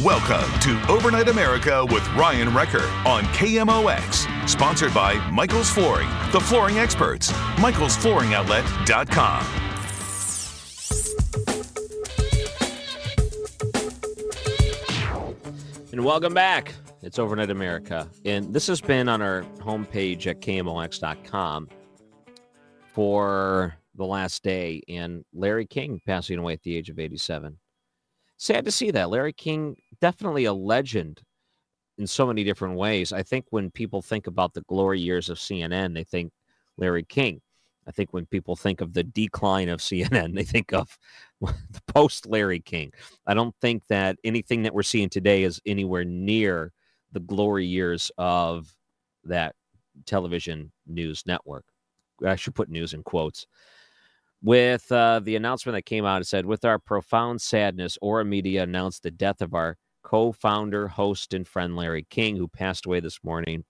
Welcome to Overnight America with Ryan Wrecker on KMOX. Sponsored by Michael's Flooring, the flooring experts. Michael'sFlooringOutlet.com. And welcome back. It's Overnight America. And this has been on our homepage at KMOX.com for the last day. And Larry King passing away at the age of 87. Sad to see that. Larry King, definitely a legend in so many different ways. I think when people think about the glory years of CNN, they think Larry King. I think when people think of the decline of CNN, they think of the post Larry King. I don't think that anything that we're seeing today is anywhere near the glory years of that television news network. I should put news in quotes. With uh, the announcement that came out, it said, With our profound sadness, Ora Media announced the death of our co founder, host, and friend Larry King, who passed away this morning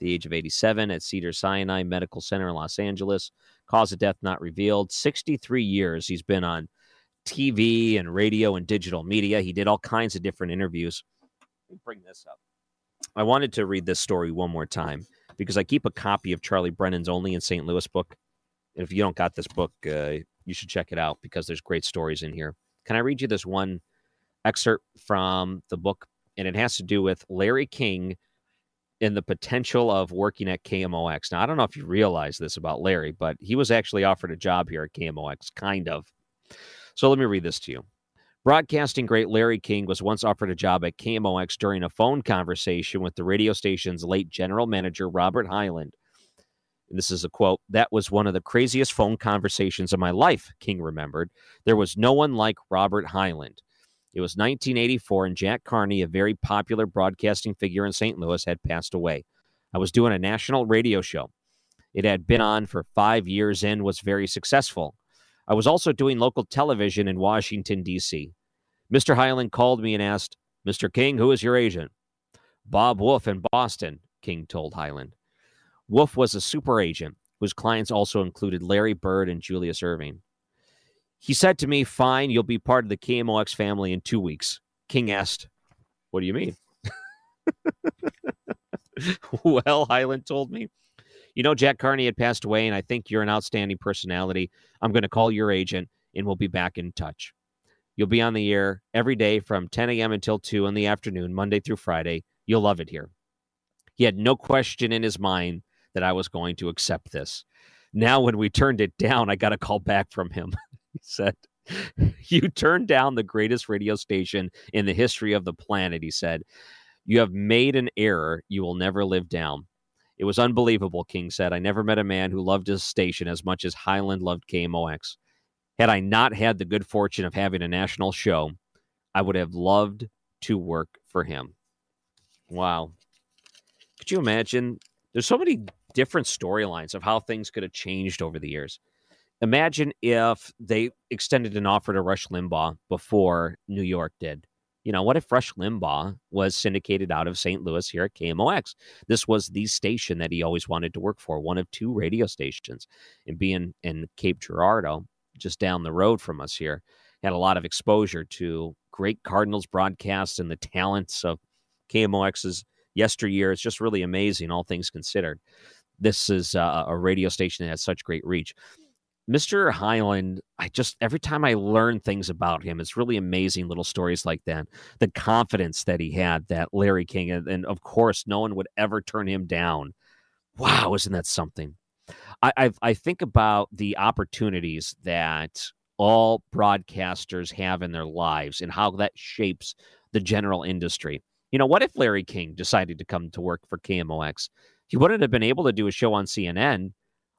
the age of 87 at Cedar Sinai Medical Center in Los Angeles. Cause of death not revealed. 63 years he's been on TV and radio and digital media. He did all kinds of different interviews. Bring this up. I wanted to read this story one more time because I keep a copy of Charlie Brennan's Only in St. Louis book. And if you don't got this book, uh, you should check it out because there's great stories in here. Can I read you this one excerpt from the book? And it has to do with Larry King and the potential of working at KMOX. Now, I don't know if you realize this about Larry, but he was actually offered a job here at KMOX, kind of. So let me read this to you. Broadcasting great Larry King was once offered a job at KMOX during a phone conversation with the radio station's late general manager, Robert Hyland. And this is a quote That was one of the craziest phone conversations of my life, King remembered. There was no one like Robert Hyland. It was 1984, and Jack Carney, a very popular broadcasting figure in St. Louis, had passed away. I was doing a national radio show. It had been on for five years and was very successful. I was also doing local television in Washington, D.C. Mr. Hyland called me and asked, Mr. King, who is your agent? Bob Woolf in Boston, King told Hyland. Wolf was a super agent whose clients also included Larry Bird and Julius Erving. He said to me, Fine, you'll be part of the KMOX family in two weeks. King asked, What do you mean? well, Hyland told me, You know, Jack Carney had passed away, and I think you're an outstanding personality. I'm going to call your agent, and we'll be back in touch. You'll be on the air every day from 10 a.m. until 2 in the afternoon, Monday through Friday. You'll love it here. He had no question in his mind that I was going to accept this. Now, when we turned it down, I got a call back from him. said, You turned down the greatest radio station in the history of the planet, he said. You have made an error you will never live down. It was unbelievable, King said. I never met a man who loved his station as much as Hyland loved KMOX. Had I not had the good fortune of having a national show, I would have loved to work for him. Wow. Could you imagine? There's so many different storylines of how things could have changed over the years. Imagine if they extended an offer to Rush Limbaugh before New York did. You know, what if Rush Limbaugh was syndicated out of St. Louis here at KMOX? This was the station that he always wanted to work for, one of two radio stations. And being in Cape Girardeau, just down the road from us here, had a lot of exposure to great Cardinals broadcasts and the talents of KMOX's yesteryear. It's just really amazing, all things considered. This is uh, a radio station that has such great reach. Mr. Hyland, I just every time I learn things about him, it's really amazing little stories like that. The confidence that he had that Larry King, and, and of course, no one would ever turn him down. Wow, isn't that something? I, I, I think about the opportunities that all broadcasters have in their lives and how that shapes the general industry. You know, what if Larry King decided to come to work for KMOX? He wouldn't have been able to do a show on CNN.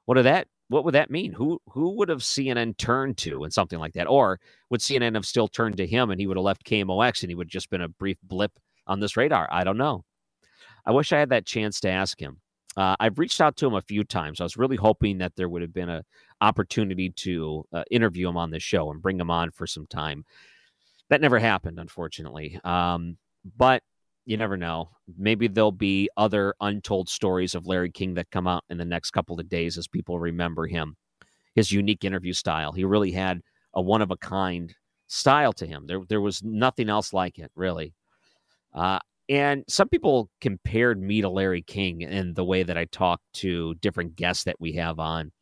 What did that what would that mean? Who who would have CNN turned to and something like that? Or would CNN have still turned to him and he would have left KMOX and he would have just been a brief blip on this radar? I don't know. I wish I had that chance to ask him. Uh, I've reached out to him a few times. I was really hoping that there would have been an opportunity to uh, interview him on the show and bring him on for some time. That never happened, unfortunately. Um, but you never know. Maybe there'll be other untold stories of Larry King that come out in the next couple of days as people remember him. His unique interview style. He really had a one of a kind style to him. There, there was nothing else like it, really. Uh, and some people compared me to Larry King in the way that I talk to different guests that we have on.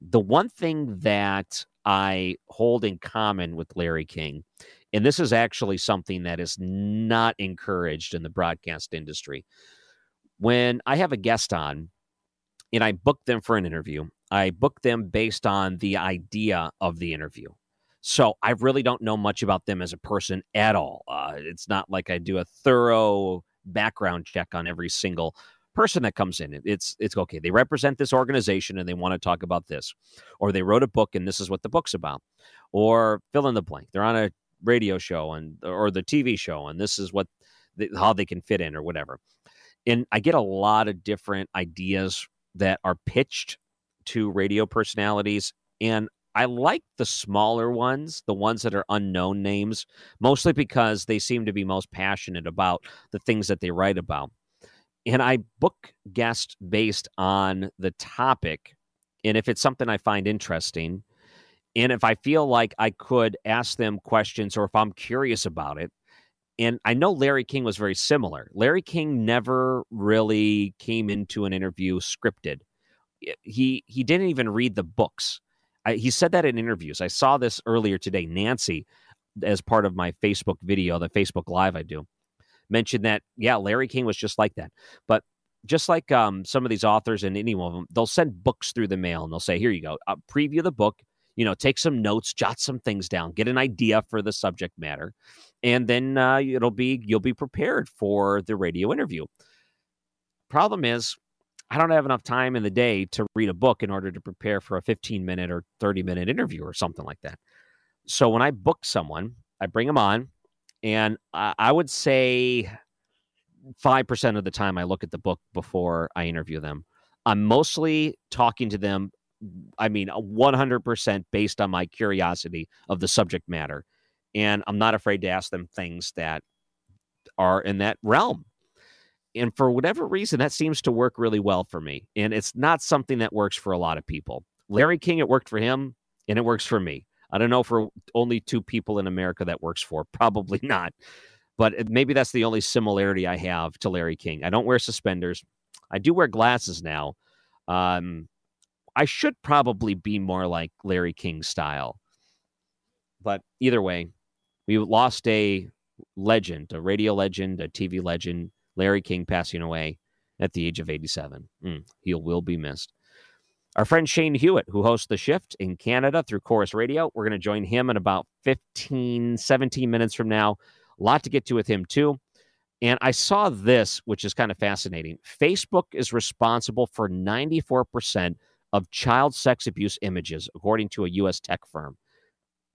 The one thing that I hold in common with Larry King and this is actually something that is not encouraged in the broadcast industry. When I have a guest on and I book them for an interview, I book them based on the idea of the interview. So I really don't know much about them as a person at all. Uh, it's not like I do a thorough background check on every single person that comes in. It's it's okay. They represent this organization and they want to talk about this, or they wrote a book and this is what the book's about, or fill in the blank. They're on a radio show and or the TV show, and this is what the, how they can fit in or whatever. And I get a lot of different ideas that are pitched to radio personalities, and I like the smaller ones, the ones that are unknown names, mostly because they seem to be most passionate about the things that they write about. And I book guests based on the topic. And if it's something I find interesting, and if I feel like I could ask them questions or if I'm curious about it, and I know Larry King was very similar. Larry King never really came into an interview scripted. He he didn't even read the books. I, he said that in interviews. I saw this earlier today. Nancy, as part of my Facebook video, the Facebook Live I do, mentioned that yeah, Larry King was just like that. But just like um, some of these authors and any one of them, they'll send books through the mail and they'll say, "Here you go, uh, preview the book you know, take some notes, jot some things down, get an idea for the subject matter, and then uh, it'll be you'll be prepared for the radio interview. Problem is, I don't have enough time in the day to read a book in order to prepare for a 15 minute or 30 minute interview or something like that. So when I book someone, I bring them on, and I, I would say 5% of the time I look at the book before I interview them. I'm mostly talking to them I mean, 100% based on my curiosity of the subject matter. And I'm not afraid to ask them things that are in that realm. And for whatever reason, that seems to work really well for me. And it's not something that works for a lot of people. Larry King, it worked for him and it works for me. I don't know for only two people in America that works for. Probably not. But maybe that's the only similarity I have to Larry King. I don't wear suspenders. I do wear glasses now. Um, I should probably be more like Larry King style. But either way, we lost a legend, a radio legend, a TV legend, Larry King passing away at the age of 87. Mm, he will be missed. Our friend Shane Hewitt, who hosts The Shift in Canada through Corus Radio, we're going to join him in about 15, 17 minutes from now. A lot to get to with him, too. And I saw this, which is kind of fascinating. Facebook is responsible for 94% of child sex abuse images, according to a U.S. tech firm.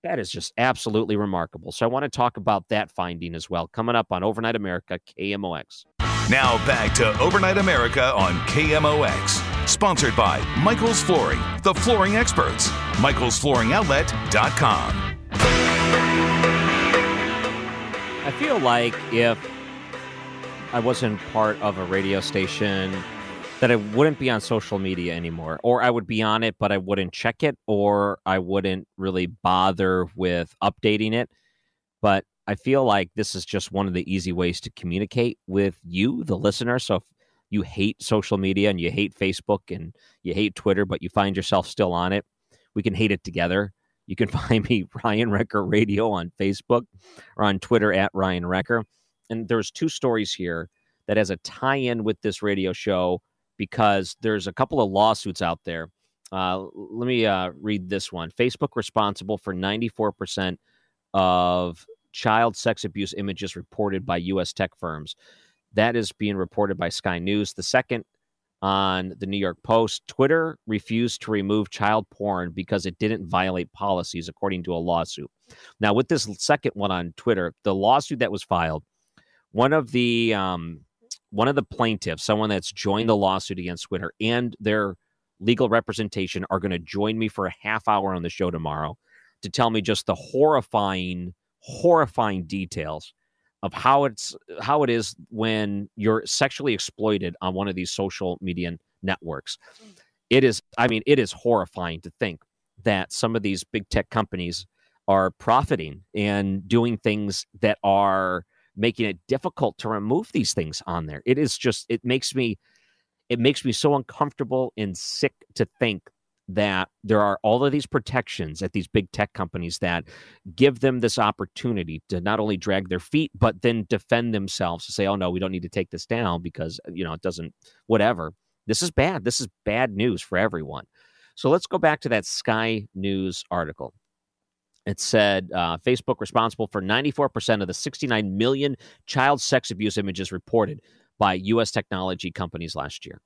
That is just absolutely remarkable. So I want to talk about that finding as well. Coming up on Overnight America, KMOX. Now back to Overnight America on KMOX. Sponsored by Michael's Flooring, the flooring experts. Michael'sFlooringOutlet.com. I feel like if I wasn't part of a radio station that I wouldn't be on social media anymore, or I would be on it, but I wouldn't check it, or I wouldn't really bother with updating it. But I feel like this is just one of the easy ways to communicate with you, the listener. So if you hate social media and you hate Facebook and you hate Twitter, but you find yourself still on it, we can hate it together. You can find me Ryan Wrecker Radio on Facebook or on Twitter at Ryan Wrecker. And there's two stories here that has a tie-in with this radio show because there's a couple of lawsuits out there. Uh, let me uh, read this one. Facebook responsible for 94% of child sex abuse images reported by U.S. tech firms. That is being reported by Sky News. The second on the New York Post, Twitter refused to remove child porn because it didn't violate policies, according to a lawsuit. Now, with this second one on Twitter, the lawsuit that was filed, one of the um, one of the plaintiffs, someone that's joined the mm-hmm. lawsuit against Twitter, and their legal representation are going to join me for a half hour on the show tomorrow to tell me just the horrifying, horrifying details of how it's how it is when you're sexually exploited on one of these social media networks. Mm. It is, I mean, it is horrifying to think that some of these big tech companies are profiting and doing things that are making it difficult to remove these things on there. It is just it makes me it makes me so uncomfortable and sick to think that there are all of these protections at these big tech companies that give them this opportunity to not only drag their feet but then defend themselves to say oh no we don't need to take this down because you know it doesn't whatever. This is bad. This is bad news for everyone. So let's go back to that sky news article it said uh, facebook responsible for 94% of the 69 million child sex abuse images reported by us technology companies last year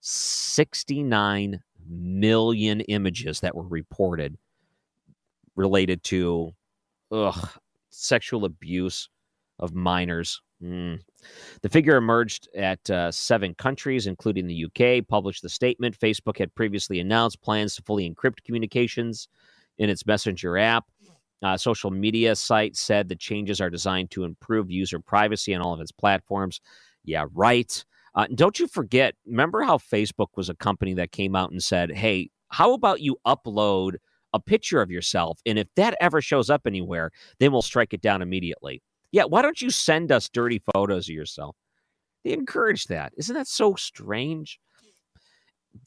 69 million images that were reported related to ugh, sexual abuse of minors. Mm. The figure emerged at uh, seven countries, including the UK, published the statement. Facebook had previously announced plans to fully encrypt communications in its Messenger app. Uh, social media site said the changes are designed to improve user privacy on all of its platforms. Yeah, right. Uh, don't you forget, remember how Facebook was a company that came out and said, hey, how about you upload a picture of yourself? And if that ever shows up anywhere, then we'll strike it down immediately. Yeah, why don't you send us dirty photos of yourself? They encourage that. Isn't that so strange?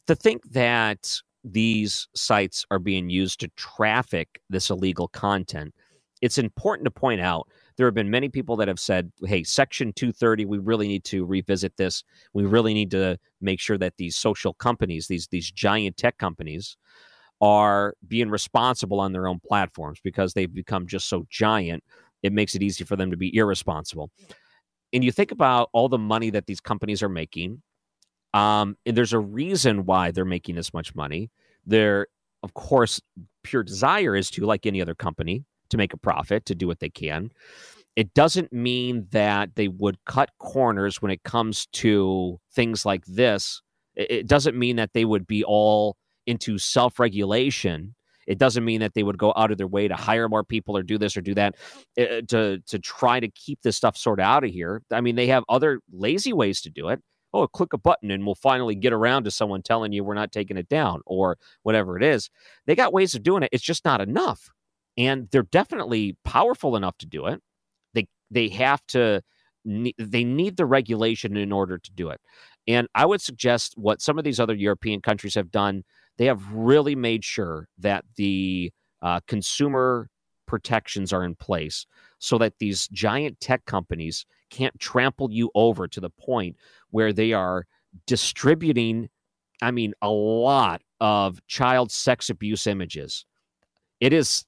To think that these sites are being used to traffic this illegal content, it's important to point out there have been many people that have said, hey, Section 230, we really need to revisit this. We really need to make sure that these social companies, these, these giant tech companies, are being responsible on their own platforms because they've become just so giant. It makes it easy for them to be irresponsible. And you think about all the money that these companies are making, um, and there's a reason why they're making this much money. Their, of course, pure desire is to, like any other company, to make a profit, to do what they can. It doesn't mean that they would cut corners when it comes to things like this. It doesn't mean that they would be all into self regulation. It doesn't mean that they would go out of their way to hire more people or do this or do that uh, to to try to keep this stuff sort of out of here. I mean, they have other lazy ways to do it. Oh, click a button and we'll finally get around to someone telling you we're not taking it down or whatever it is. They got ways of doing it. It's just not enough and they're definitely powerful enough to do it. They they have to they need the regulation in order to do it. And I would suggest what some of these other European countries have done. They have really made sure that the uh, consumer protections are in place so that these giant tech companies can't trample you over to the point where they are distributing, I mean, a lot of child sex abuse images. It is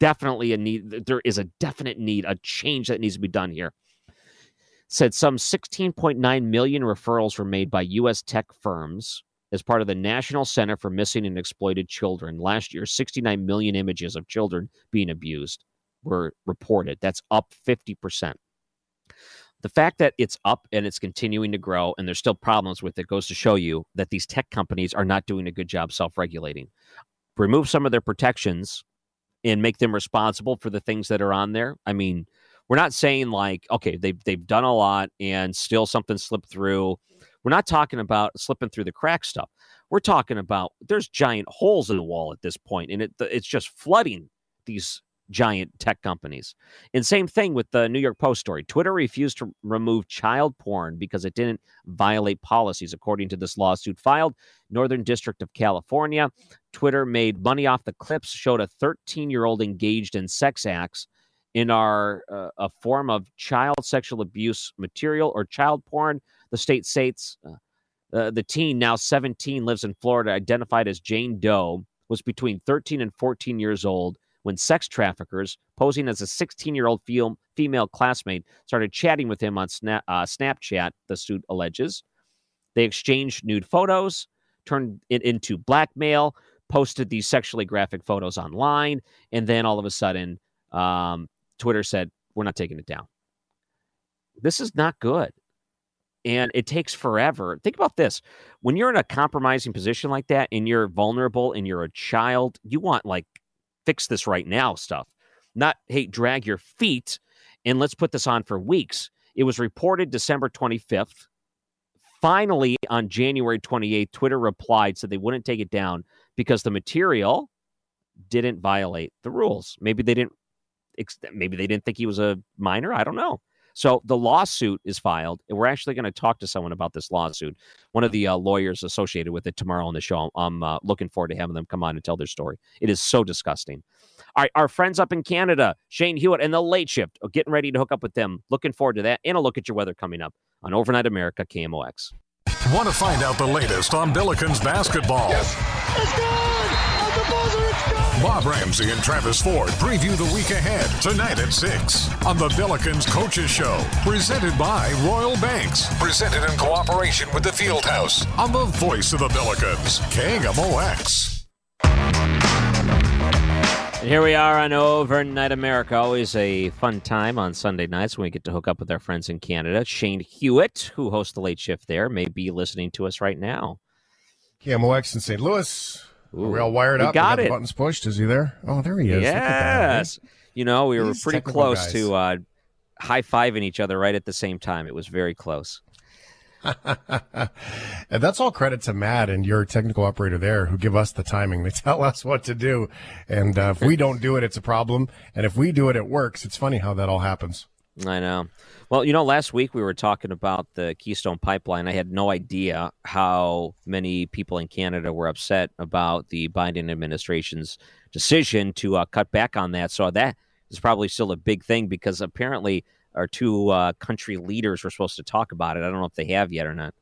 definitely a need. There is a definite need, a change that needs to be done here. Said some 16.9 million referrals were made by U.S. tech firms as part of the National Center for Missing and Exploited Children. Last year, 69 million images of children being abused were reported. That's up 50%. The fact that it's up and it's continuing to grow and there's still problems with it goes to show you that these tech companies are not doing a good job self regulating. Remove some of their protections and make them responsible for the things that are on there. I mean, we're not saying like, okay, they've they've done a lot and still something slipped through. We're not talking about slipping through the crack stuff. We're talking about there's giant holes in the wall at this point, and it it's just flooding these giant tech companies. And same thing with the New York Post story. Twitter refused to remove child porn because it didn't violate policies, according to this lawsuit filed. Northern District of California. Twitter made money off the clips, showed a 13 year old engaged in sex acts in our uh, a form of child sexual abuse material or child porn. The state states uh, uh, the teen, now 17, lives in Florida, identified as Jane Doe, was between 13 and 14 years old when sex traffickers, posing as a 16 year old female classmate, started chatting with him on uh, Snapchat, the suit alleges. They exchanged nude photos, turned it into blackmail, posted these sexually graphic photos online, and then all of a sudden, um, Twitter said, We're not taking it down. This is not good. And it takes forever. Think about this. When you're in a compromising position like that and you're vulnerable and you're a child, you want like fix this right now stuff, not, hey, drag your feet and let's put this on for weeks. It was reported December 25th. Finally, on January 28th, Twitter replied, said they wouldn't take it down because the material didn't violate the rules. Maybe they didn't maybe they didn't think he was a minor. I don't know. So the lawsuit is filed, and we're actually going to talk to someone about this lawsuit. One of the uh, lawyers associated with it tomorrow on the show. I'm uh, looking forward to having them come on and tell their story. It is so disgusting. All right, our friends up in Canada, Shane Hewitt and the Late Shift, are getting ready to hook up with them. Looking forward to that, and a look at your weather coming up on Overnight America KMOX. Want to find out the latest on Billikens basketball? Yes. It's good! Bob Ramsey and Travis Ford preview the week ahead tonight at 6 on the Billikens Coaches Show, presented by Royal Banks, presented in cooperation with the Fieldhouse on the voice of the Billikens, KMOX. And here we are on Overnight America. Always a fun time on Sunday nights when we get to hook up with our friends in Canada. Shane Hewitt, who hosts the late shift there, may be listening to us right now. KMOX in St. Louis. Ooh, Are we all wired we up? got We it. the buttons pushed. Is he there? Oh, there he is. At that. Yes. You know, we were pretty close guys. to uh, high fiving each other right at the same time. It was very close. and that's all credit to Matt and your technical operator there who give us the timing. They tell us what to do. And uh, if we don't do it, it's a problem. And if we do it, it works. It's funny how that all happens. I know. Well, you know, last week we were talking about the Keystone Pipeline. I had no idea how many people in Canada were upset about the Biden administration's decision to uh, cut back on that. So that is probably still a big thing because apparently our two uh, country leaders were supposed to talk about it. I don't know if they have yet or not.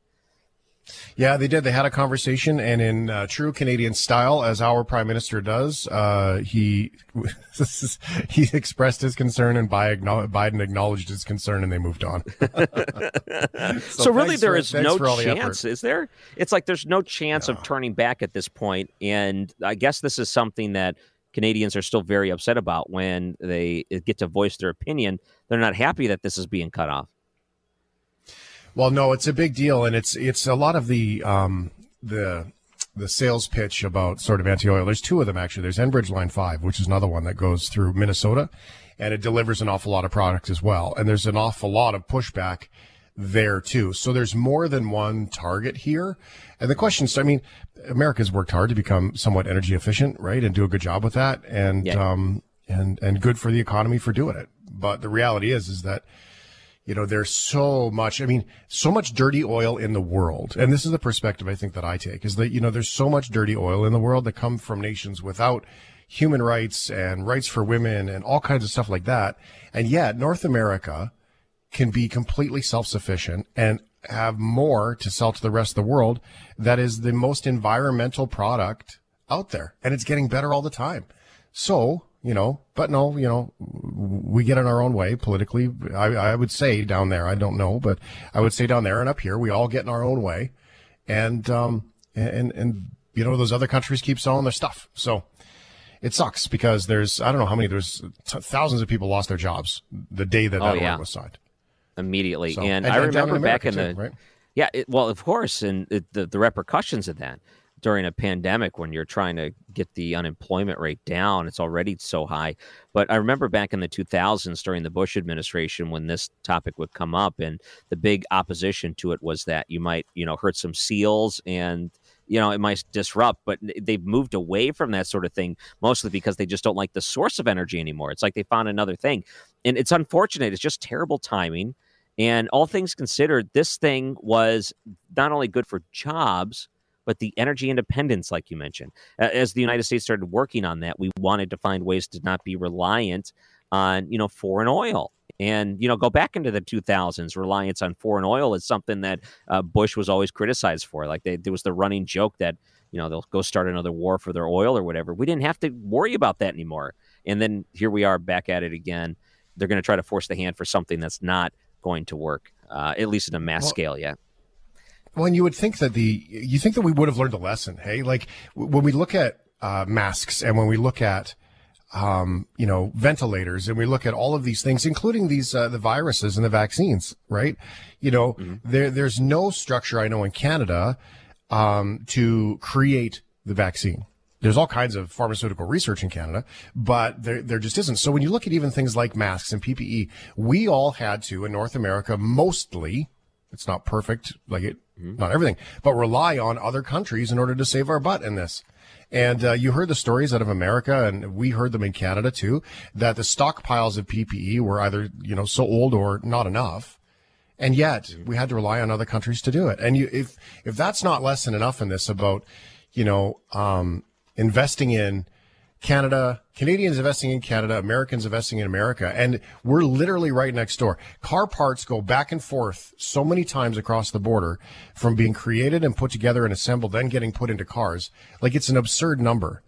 Yeah, they did. They had a conversation, and in uh, true Canadian style, as our prime minister does, uh, he he expressed his concern, and Biden acknowledged his concern, and they moved on. So, really, thanks there for- is no for all the effort. chance, is there? It's like there's no chance of turning back at this point, and I guess this is something that Canadians are still very upset about when they get to voice their opinion. They're not happy that this is being cut off. Well, no, it's a big deal, and it's it's a lot of the um, the the sales pitch about sort of anti-oil. There's two of them actually. There's Enbridge Line Five, which is another one that goes through Minnesota, and it delivers an awful lot of product as well. And there's an awful lot of pushback there too. So there's more than one target here. And the question is, I mean, America's worked hard to become somewhat energy efficient, right, and do a good job with that, and um, and and good for the economy for doing it. But the reality is, is that you know, there's so much, I mean, so much dirty oil in the world. And this is the perspective I think that I take is that, you know, there's so much dirty oil in the world that come from nations without human rights and rights for women and all kinds of stuff like that. And yet North America can be completely self-sufficient and have more to sell to the rest of the world that is the most environmental product out there. And it's getting better all the time. So, you know, but no, you know, we get in our own way politically. I, I would say down there, I don't know, but I would say down there and up here, we all get in our own way. And, um, and, and, you know, those other countries keep selling their stuff. So it sucks because there's, I don't know how many, there's t- thousands of people lost their jobs the day that Oh, that yeah. order was signed. immediately. So- and, and- I down in remember back in the too, right? yeah, it, well, of course, and it, the the repercussions of that during a pandemic when you're trying to get the unemployment rate down, it's already so high. But I remember back in the 2000s during the Bush administration when this topic would come up, and the big opposition to it was that you might you know hurt some seals and you know, it might disrupt, but they've moved away from that sort of thing mostly because they just don't like the source of energy anymore. It's like they found another thing. And it's unfortunate. It's just terrible timing. And all things considered, this thing was not only good for jobs, but the energy independence, like you mentioned. As the United States started working on that, we wanted to find ways to not be reliant on, you know, foreign oil. And, you know, go back into the 2000s, reliance on foreign oil is something that uh, Bush was always criticized for. Like they, there was the running joke that, you know, they'll go start another war for their oil or whatever. We didn't have to worry about that anymore. And then here we are back at it again. They're going to try to force the hand for something that's not going to work, uh, at least in a mass well, scale yet. Well, and you would think that the you think that we would have learned a lesson. Hey, like when we look at uh, masks and when we look at um, you know ventilators and we look at all of these things, including these uh, the viruses and the vaccines, right? You know, mm-hmm. there there's no structure I know in Canada um, to create the vaccine. There's all kinds of pharmaceutical research in Canada, but there, there just isn't. So when you look at even things like masks and PPE, we all had to in North America mostly, it's not perfect, like it, mm-hmm. not everything, but rely on other countries in order to save our butt in this. And uh, you heard the stories out of America, and we heard them in Canada too, that the stockpiles of PPE were either you know so old or not enough, and yet mm-hmm. we had to rely on other countries to do it. And you, if if that's not lesson enough in this about, you know, um, investing in Canada, Canadians investing in Canada, Americans investing in America, and we're literally right next door. Car parts go back and forth so many times across the border from being created and put together and assembled, then getting put into cars. Like it's an absurd number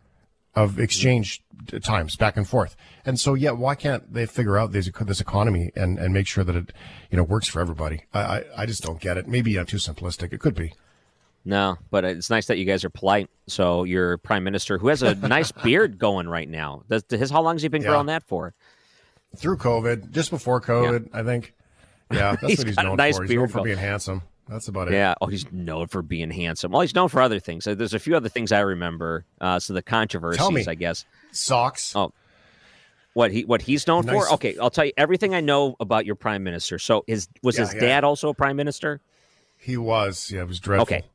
of exchange times back and forth. And so, yeah, why can't they figure out this, this economy and, and make sure that it, you know, works for everybody? I, I, I just don't get it. Maybe I'm too simplistic. It could be. No, but it's nice that you guys are polite. So your prime minister, who has a nice beard going right now, does his how long has he been yeah. growing that for? Through COVID, just before COVID, yeah. I think. Yeah, that's what he's known nice for. He's known for being handsome. That's about it. Yeah. Oh, he's known for being handsome. Well, he's known for other things. There's a few other things I remember. Uh, so the controversies, I guess. Socks. Oh, what he what he's known nice. for? Okay, I'll tell you everything I know about your prime minister. So his was yeah, his dad also a prime minister? He was. Yeah, it was dreadful. Okay.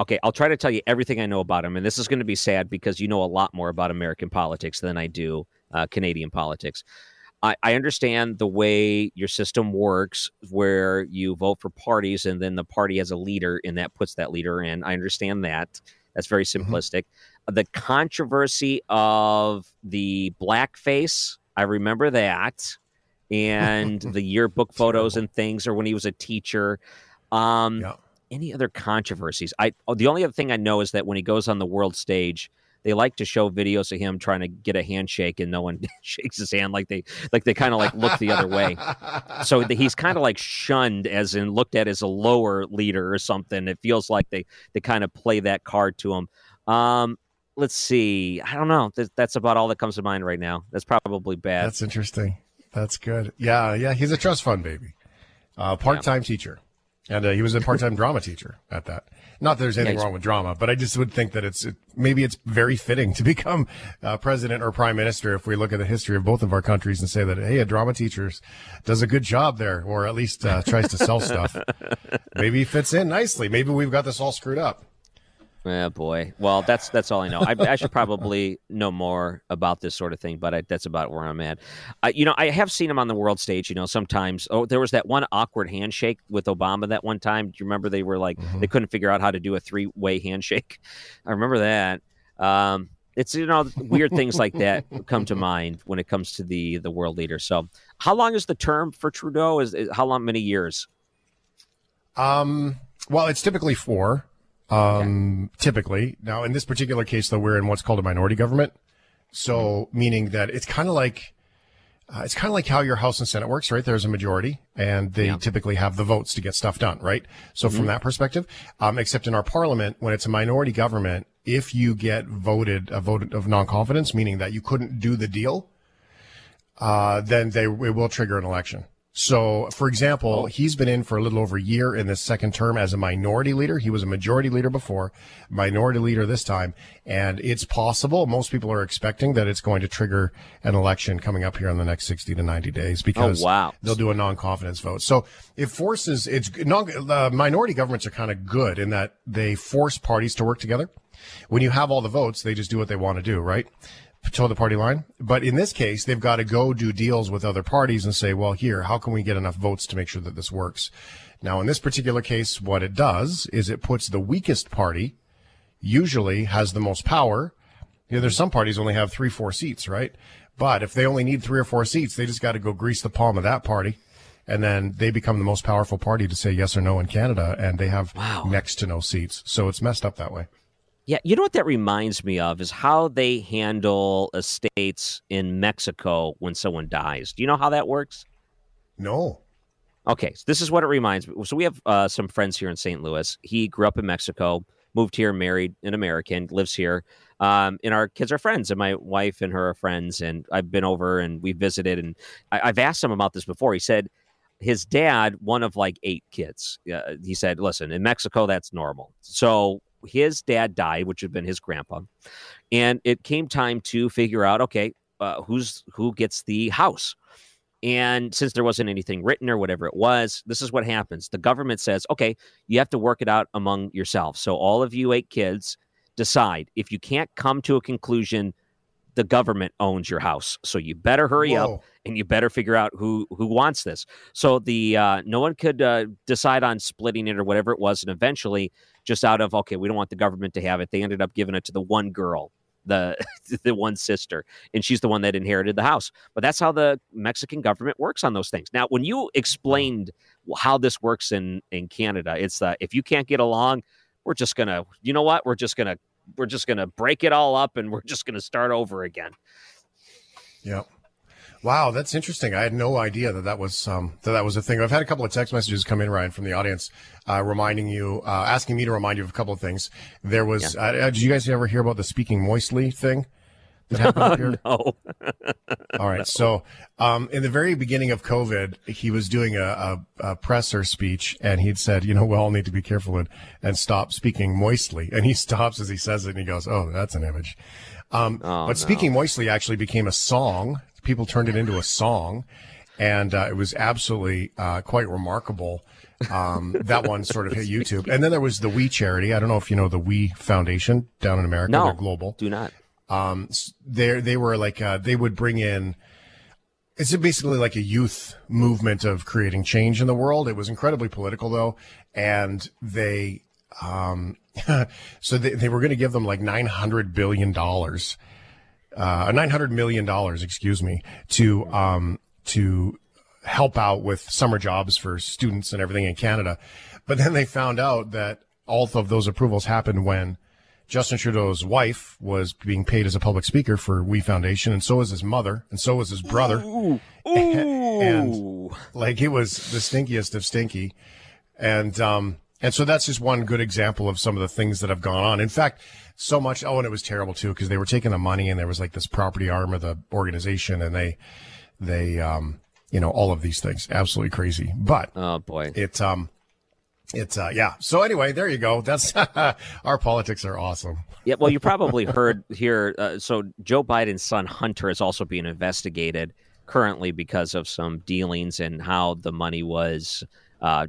Okay, I'll try to tell you everything I know about him, and this is going to be sad because you know a lot more about American politics than I do uh, Canadian politics. I, I understand the way your system works, where you vote for parties, and then the party has a leader, and that puts that leader in. I understand that. That's very mm-hmm. simplistic. Mm-hmm. The controversy of the blackface, I remember that, and the yearbook photos and things, or when he was a teacher. Um, yeah any other controversies? I oh, the only other thing I know is that when he goes on the world stage, they like to show videos of him trying to get a handshake and no one shakes his hand like they like they kind of like look the other way. So the, he's kind of like shunned as in looked at as a lower leader or something. It feels like they they kind of play that card to him. Um let's see. I don't know. That's about all that comes to mind right now. That's probably bad. That's interesting. That's good. Yeah yeah he's a trust fund baby. Uh part-time yeah. teacher and uh, he was a part-time drama teacher at that. Not that there's anything yeah, wrong with drama, but I just would think that it's it, maybe it's very fitting to become uh, president or prime minister if we look at the history of both of our countries and say that hey, a drama teacher does a good job there, or at least uh, tries to sell stuff. maybe he fits in nicely. Maybe we've got this all screwed up. Yeah, boy. Well, that's that's all I know. I, I, should probably know more about this sort of thing, but I, that's about where I'm at. I, you know, I have seen him on the world stage. You know, sometimes. Oh, there was that one awkward handshake with Obama that one time. Do you remember? They were like mm-hmm. they couldn't figure out how to do a three way handshake. I remember that. Um, it's you know weird things like that come to mind when it comes to the the world leader. So, how long is the term for Trudeau? Is, is how long? Many years? Um. Well, it's typically four um, typically. Now, in this particular case, though, we're in what's called a minority government. So, mm-hmm. meaning that it's kind of like, uh, it's kind of like how your House and Senate works, right? There's a majority, and they yeah. typically have the votes to get stuff done, right? So, mm-hmm. from that perspective, um, except in our parliament, when it's a minority government, if you get voted a vote of non-confidence, meaning that you couldn't do the deal, uh, then they it will trigger an election. So, for example, he's been in for a little over a year in this second term as a minority leader. He was a majority leader before, minority leader this time. And it's possible, most people are expecting that it's going to trigger an election coming up here in the next 60 to 90 days because Oh, wow. they'll do a non-confidence vote. So it forces, it's non, uh, minority governments are kind of good in that they force parties to work together. When you have all the votes, they just do what they want to do, right? Toe the party line. But in this case, they've got to go do deals with other parties and say, well, here, how can we get enough votes to make sure that this works? Now, in this particular case, what it does is it puts the weakest party usually has the most power. You know, there's some parties only have three, four seats, right? But if they only need three or four seats, they just got to go grease the palm of that party. And then they become the most powerful party to say yes or no in Canada. And they have next to no seats. So it's messed up that way. Yeah, you know what that reminds me of is how they handle estates in Mexico when someone dies. Do you know how that works? No. Okay, so this is what it reminds me. So we have uh, some friends here in St. Louis. He grew up in Mexico, moved here, married an American, lives here. Um, and our kids are friends, and my wife and her are friends. And I've been over and we visited, and I, I've asked him about this before. He said his dad, one of like eight kids. Uh, he said, "Listen, in Mexico, that's normal." So his dad died, which had been his grandpa, and it came time to figure out, okay, uh, who's who gets the house. And since there wasn't anything written or whatever it was, this is what happens. The government says, okay, you have to work it out among yourselves. So all of you eight kids decide. If you can't come to a conclusion, the government owns your house. So you better hurry Whoa. up and you better figure out who who wants this. So the uh, no one could uh, decide on splitting it or whatever it was, and eventually, just out of okay, we don't want the government to have it, they ended up giving it to the one girl, the the one sister, and she's the one that inherited the house. But that's how the Mexican government works on those things. Now, when you explained how this works in in Canada, it's uh, if you can't get along, we're just gonna, you know what, we're just gonna we're just gonna break it all up and we're just gonna start over again. Yep. Wow, that's interesting. I had no idea that that was um, that that was a thing. I've had a couple of text messages come in, Ryan, from the audience, uh, reminding you, uh, asking me to remind you of a couple of things. There was, uh, uh, did you guys ever hear about the speaking moistly thing that happened up here? no. All right. So, um, in the very beginning of COVID, he was doing a, a, a presser speech and he'd said, you know, we all need to be careful and, and stop speaking moistly. And he stops as he says it and he goes, Oh, that's an image. Um, Oh, but speaking moistly actually became a song. People turned it into a song and, uh, it was absolutely, uh, quite remarkable. Um, that one sort of hit YouTube. And then there was the We charity. I don't know if you know the We Foundation down in America. No, They're global. Do not. Um, they they were like uh, they would bring in. It's basically like a youth movement of creating change in the world. It was incredibly political though, and they um, so they, they were going to give them like nine hundred billion dollars, uh, nine hundred million dollars, excuse me, to um to help out with summer jobs for students and everything in Canada. But then they found out that all of those approvals happened when Justin Trudeau's wife was being paid as a public speaker for We Foundation, and so was his mother, and so was his brother. and like it was the stinkiest of stinky. And um and so that's just one good example of some of the things that have gone on. In fact, so much oh and it was terrible too because they were taking the money and there was like this property arm of the organization and they they um you know all of these things absolutely crazy. But oh boy. It um it's uh yeah. So anyway, there you go. That's our politics are awesome. Yeah, well, you probably heard here. Uh, so Joe Biden's son Hunter is also being investigated currently because of some dealings and how the money was, uh,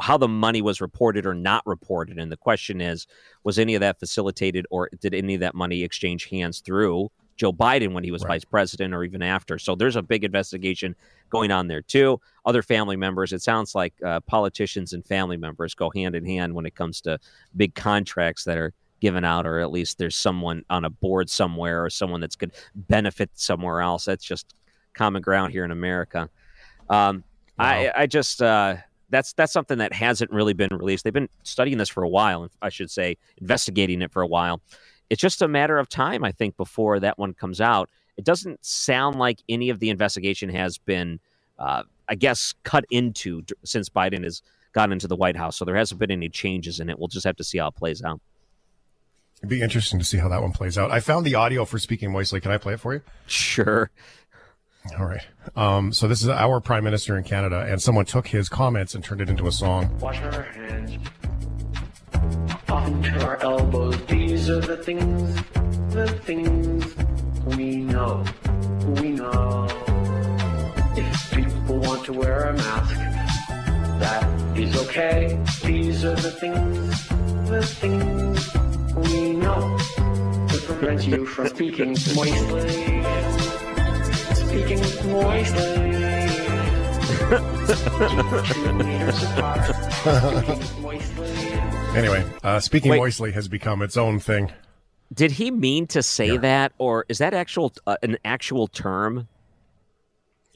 how the money was reported or not reported. And the question is, was any of that facilitated, or did any of that money exchange hands through Joe Biden when he was vice president, or even after? So there's a big investigation going on there too. Other family members. It sounds like uh, politicians and family members go hand in hand when it comes to big contracts that are given out, or at least there's someone on a board somewhere or someone that's going to benefit somewhere else. That's just common ground here in America. Um, I, I just uh, that's that's something that hasn't really been released. They've been studying this for a while, I should say, investigating it for a while. It's just a matter of time, I think, before that one comes out. It doesn't sound like any of the investigation has been, uh, I guess, cut into since Biden has gotten into the White House. So there hasn't been any changes in it. We'll just have to see how it plays out. It'd be interesting to see how that one plays out. I found the audio for speaking moistly. Can I play it for you? Sure. All right. Um, so this is our prime minister in Canada, and someone took his comments and turned it into a song. Wash our hands onto our elbows. These are the things, the things we know. We know. If people want to wear a mask, that is okay. These are the things, the things we know. To prevent you from speaking moistly. Speaking moistly. Two meters apart. Speaking moistly. Anyway, uh, speaking Wait. moistly has become its own thing. Did he mean to say that, or is that actual uh, an actual term?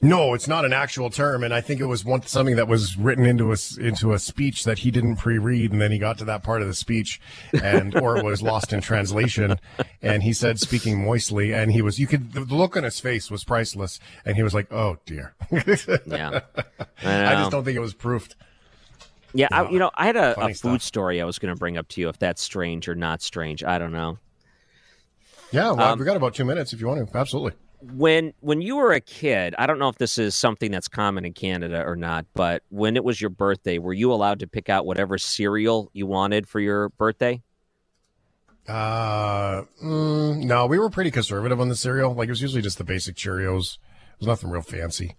No, it's not an actual term, and I think it was one something that was written into a into a speech that he didn't pre-read, and then he got to that part of the speech, and or it was lost in translation, and he said speaking moistly, and he was you could the look on his face was priceless, and he was like, oh dear, Yeah. I know. just don't think it was proofed. Yeah, I, you know, I had a, a food story I was going to bring up to you. If that's strange or not strange, I don't know. Yeah, well, Um, we got about two minutes if you want to. Absolutely. When when you were a kid, I don't know if this is something that's common in Canada or not, but when it was your birthday, were you allowed to pick out whatever cereal you wanted for your birthday? Uh, mm, no, we were pretty conservative on the cereal. Like it was usually just the basic Cheerios. It was nothing real fancy.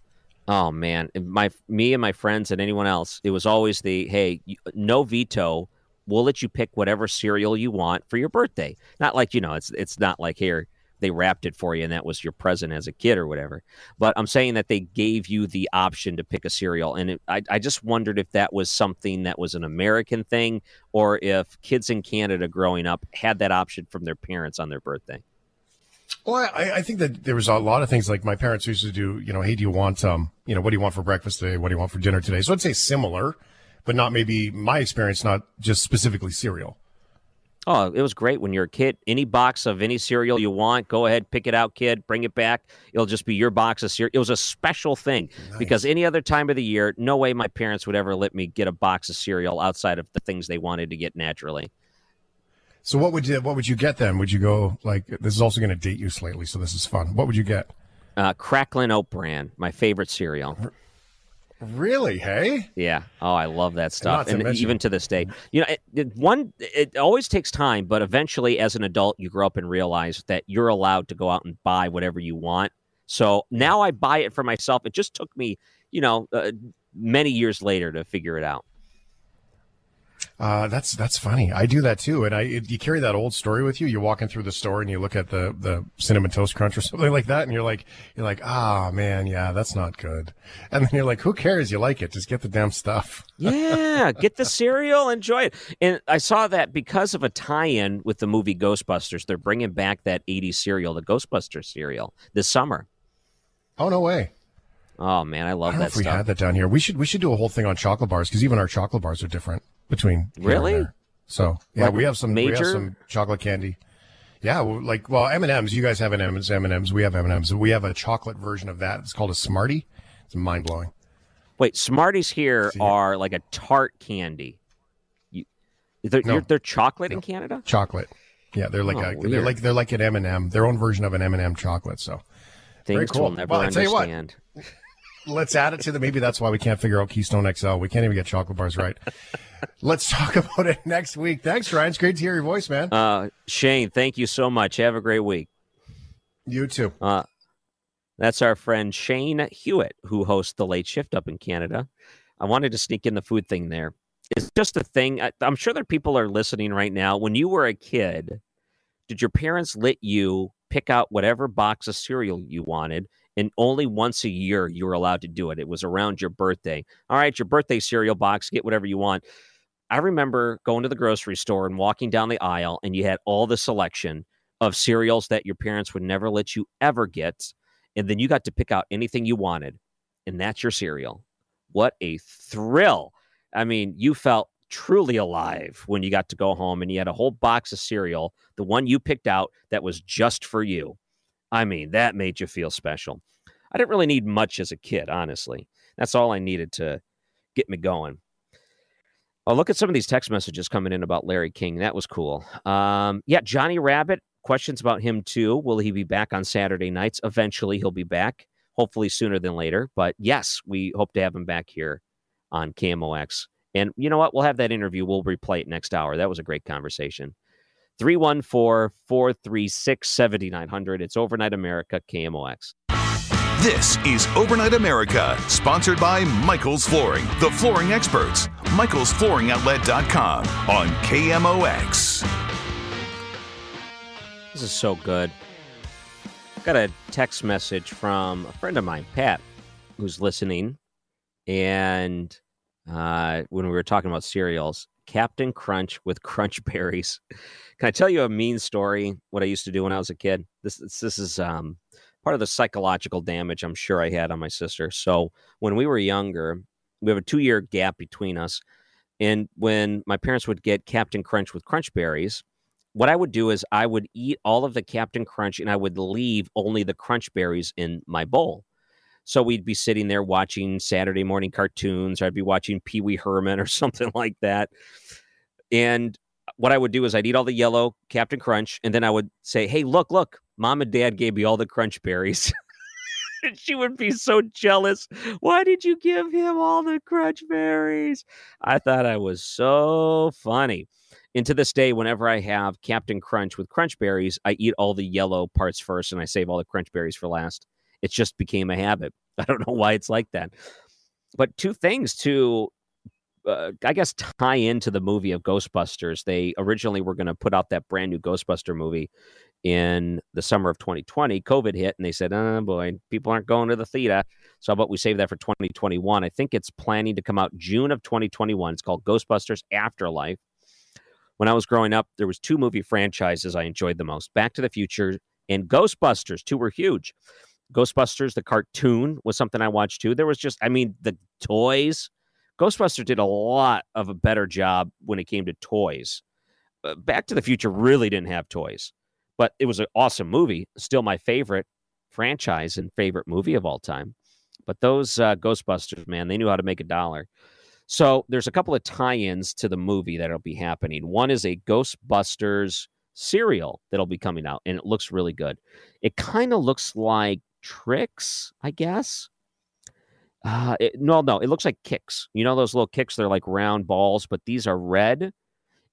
Oh man, my me and my friends and anyone else, it was always the hey, no veto. We'll let you pick whatever cereal you want for your birthday. Not like you know, it's it's not like here they wrapped it for you and that was your present as a kid or whatever. But I'm saying that they gave you the option to pick a cereal, and it, I I just wondered if that was something that was an American thing or if kids in Canada growing up had that option from their parents on their birthday. Well, I, I think that there was a lot of things like my parents used to do. You know, hey, do you want um, you know, what do you want for breakfast today? What do you want for dinner today? So I'd say similar, but not maybe my experience, not just specifically cereal. Oh, it was great when you're a kid. Any box of any cereal you want, go ahead, pick it out, kid, bring it back. It'll just be your box of cereal. It was a special thing because any other time of the year, no way my parents would ever let me get a box of cereal outside of the things they wanted to get naturally. So what would you what would you get then? Would you go like this is also going to date you slightly, so this is fun. What would you get? Uh, Cracklin Oat Bran, my favorite cereal. Really? Hey? Yeah. Oh, I love that stuff, to and even to this day, you know, it, it, one it always takes time, but eventually, as an adult, you grow up and realize that you're allowed to go out and buy whatever you want. So now I buy it for myself. It just took me, you know, uh, many years later to figure it out. Uh, that's that's funny. I do that too, and I it, you carry that old story with you. You're walking through the store and you look at the the cinnamon toast crunch or something like that, and you're like you're like ah man, yeah, that's not good. And then you're like, who cares? You like it? Just get the damn stuff. Yeah, get the cereal, enjoy it. And I saw that because of a tie-in with the movie Ghostbusters, they're bringing back that '80s cereal, the Ghostbusters cereal, this summer. Oh no way! Oh man, I I love know that if we stuff. had that down here. We should we should do a whole thing on chocolate bars because even our chocolate bars are different between Really? So yeah, Like we have some we have major? some chocolate candy. Yeah, like well M and M's. You guys have an M and M's. We have M and M's. We have a chocolate version of that. It's called a Smartie. It's mind blowing. Wait, Smarties here are like a tart candy. You, they're, No. they're chocolate in Canada. chocolate. Yeah, they're like Oh, a, they're like they're like an M and m their own version of an M and m chocolate. So very Things cool. we'll never well, I tell you what, understand. Let's add it to the. Maybe that's why we can't figure out Keystone XL. We can't even get chocolate bars right. let's talk about it next week. Thanks, Ryan. It's great to hear your voice, man. Uh, Shane, thank you so much. Have a great week. You too. Uh, that's our friend Shane Hewitt, who hosts the late shift up in Canada. I wanted to sneak in the food thing there. It's just a thing. I, I'm sure that people are listening right now. When you were a kid, did your parents let you pick out whatever box of cereal you wanted? And only once a year you were allowed to do it. It was around your birthday. All right, your birthday cereal box, get whatever you want. I remember going to the grocery store and walking down the aisle, and you had all the selection of cereals that your parents would never let you ever get. And then you got to pick out anything you wanted, and that's your cereal. What a thrill! I mean, you felt truly alive when you got to go home and you had a whole box of cereal, the one you picked out that was just for you. I mean, that made you feel special. I didn't really need much as a kid, honestly. That's all I needed to get me going. Oh, look at some of these text messages coming in about Larry King. That was cool. Um, yeah, Johnny Rabbitt, questions about him too. Will he be back on Saturday nights? Eventually, he'll be back hopefully sooner than later. But yes, we hope to have him back here on KMOX. And you know what? We'll have that interview. We'll replay it next hour. That was a great conversation. 314 436 7900. It's Overnight America, KMOX. This is Overnight America, sponsored by Michael's Flooring, the flooring experts. Michael'sFlooringOutlet.com on KMOX. This is so good. Got a text message from a friend of mine, Pat, who's listening. And uh, when we were talking about cereals, Captain Crunch with Crunch Berries. Can I tell you a mean story? What I used to do when I was a kid. This this is um, part of the psychological damage I'm sure I had on my sister. So when we were younger, we have a two year gap between us, and when my parents would get Captain Crunch with Crunch Berries, what I would do is I would eat all of the Captain Crunch and I would leave only the Crunch Berries in my bowl. So we'd be sitting there watching Saturday morning cartoons, or I'd be watching Pee Wee Herman or something like that. And what I would do is I'd eat all the yellow Captain Crunch, and then I would say, Hey, look, look, mom and dad gave me all the crunch berries. and she would be so jealous. Why did you give him all the crunch berries? I thought I was so funny. And to this day, whenever I have Captain Crunch with crunch berries, I eat all the yellow parts first and I save all the crunch berries for last. It just became a habit. I don't know why it's like that. But two things to, uh, I guess, tie into the movie of Ghostbusters. They originally were going to put out that brand new Ghostbuster movie in the summer of 2020. COVID hit, and they said, "Oh boy, people aren't going to the theater." So, how about we save that for 2021? I think it's planning to come out June of 2021. It's called Ghostbusters Afterlife. When I was growing up, there was two movie franchises I enjoyed the most: Back to the Future and Ghostbusters. Two were huge. Ghostbusters, the cartoon, was something I watched too. There was just, I mean, the toys. Ghostbusters did a lot of a better job when it came to toys. Uh, Back to the Future really didn't have toys, but it was an awesome movie. Still my favorite franchise and favorite movie of all time. But those uh, Ghostbusters, man, they knew how to make a dollar. So there's a couple of tie-ins to the movie that'll be happening. One is a Ghostbusters cereal that'll be coming out, and it looks really good. It kind of looks like Trix, I guess. Uh, it, no, no, it looks like Kix. You know those little Kix? They're like round balls, but these are red,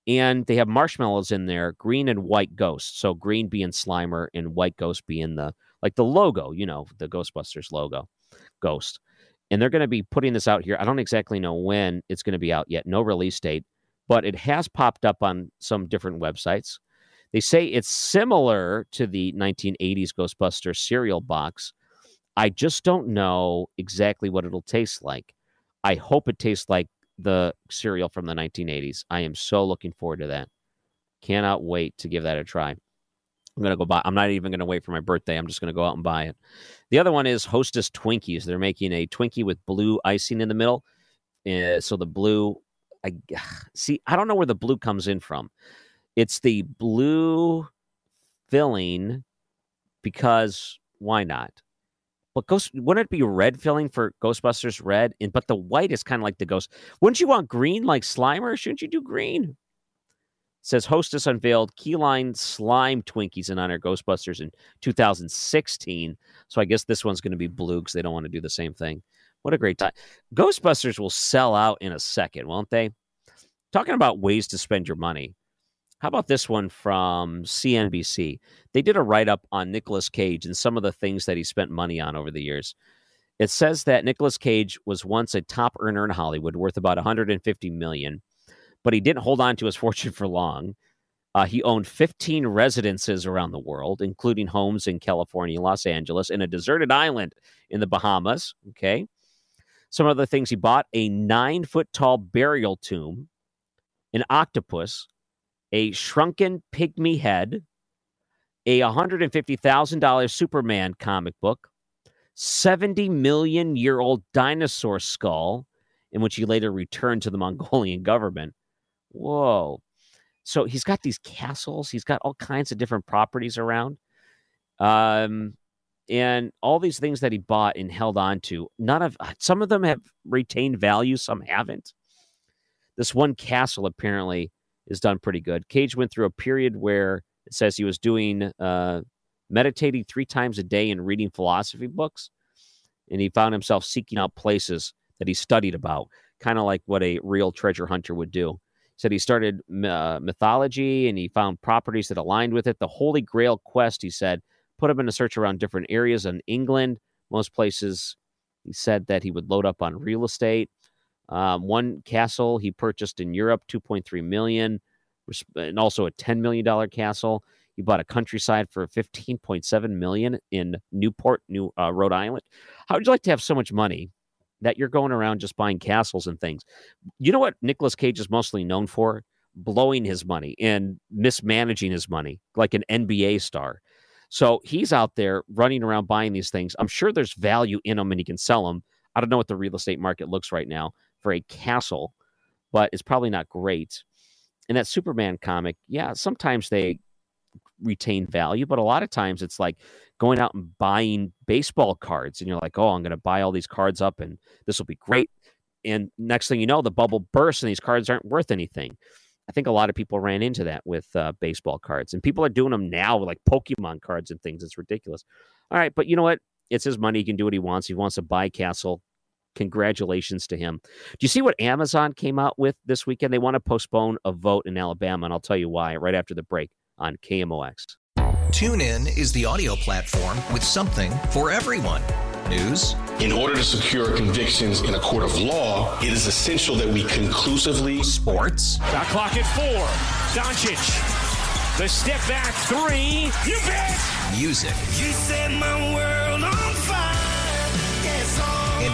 and they have marshmallows in there, green and white ghosts. So green being Slimer and white ghost being the like the logo. You know, the Ghostbusters logo, ghost. And they're going to be putting this out here. I don't exactly know when it's going to be out yet. No release date, but it has popped up on some different websites. They say it's similar to the 1980s Ghostbuster cereal box. I just don't know exactly what it'll taste like. I hope it tastes like the cereal from the 1980s. I am so looking forward to that. Cannot wait to give that a try. I'm going to go buy. I'm not even going to wait for my birthday. I'm just going to go out and buy it. The other one is Hostess Twinkies. They're making a Twinkie with blue icing in the middle. Uh, so the blue, I see. I don't know where the blue comes in from. It's the blue filling because why not? But Ghost wouldn't it be red filling for Ghostbusters red? And but the white is kind of like the ghost. Wouldn't you want green like Slimer? Shouldn't you do green? says Hostess unveiled Key Lime slime Twinkies in honor Ghostbusters in 2016. So I guess this one's going to be blue because they don't want to do the same thing. What a great time. Ghostbusters will sell out in a second, won't they? Talking about ways to spend your money. How about this one from CNBC? They did a write up on Nicolas Cage and some of the things that he spent money on over the years. It says that Nicolas Cage was once a top earner in Hollywood, worth about 150 million but he didn't hold on to his fortune for long. Uh, he owned 15 residences around the world, including homes in California, Los Angeles, and a deserted island in the Bahamas. Okay. Some of the things he bought a nine foot tall burial tomb, an octopus, a shrunken pygmy head, a $150,000 Superman comic book, 70 million year old dinosaur skull, in which he later returned to the Mongolian government, whoa. So he's got these castles, he's got all kinds of different properties around. Um, and all these things that he bought and held on to, none of some of them have retained value, some haven't. This one castle apparently is done pretty good. Cage went through a period where it says he was doing uh, meditating three times a day and reading philosophy books. and he found himself seeking out places that he studied about, kind of like what a real treasure hunter would do. He said he started uh, mythology and he found properties that aligned with it. The Holy Grail quest, he said, put him in a search around different areas in England. Most places, he said that he would load up on real estate. Um, one castle he purchased in Europe, 2.3 million, and also a 10 million dollar castle. He bought a countryside for 15.7 million in Newport, New uh, Rhode Island. How would you like to have so much money that you're going around just buying castles and things? You know what Nicolas Cage is mostly known for? Blowing his money and mismanaging his money, like an NBA star. So he's out there running around buying these things. I'm sure there's value in them and he can sell them. I don't know what the real estate market looks right now for a castle, but it's probably not great. And that Superman comic, yeah, sometimes they retain value, but a lot of times it's like going out and buying baseball cards and you're like, "Oh, I'm going to buy all these cards up and this will be great." And next thing you know, the bubble bursts and these cards aren't worth anything. I think a lot of people ran into that with uh, baseball cards, and people are doing them now with like Pokemon cards and things. It's ridiculous. All right, but you know what? It's his money. He can do what he wants. He wants to buy Castle. Congratulations to him. Do you see what Amazon came out with this weekend? They want to postpone a vote in Alabama, and I'll tell you why right after the break on KMOX. TuneIn is the audio platform with something for everyone. News. In order to secure convictions in a court of law, it is essential that we conclusively. Sports. Got clock at four. Doncic. The step back three. You bet. Music. You set my world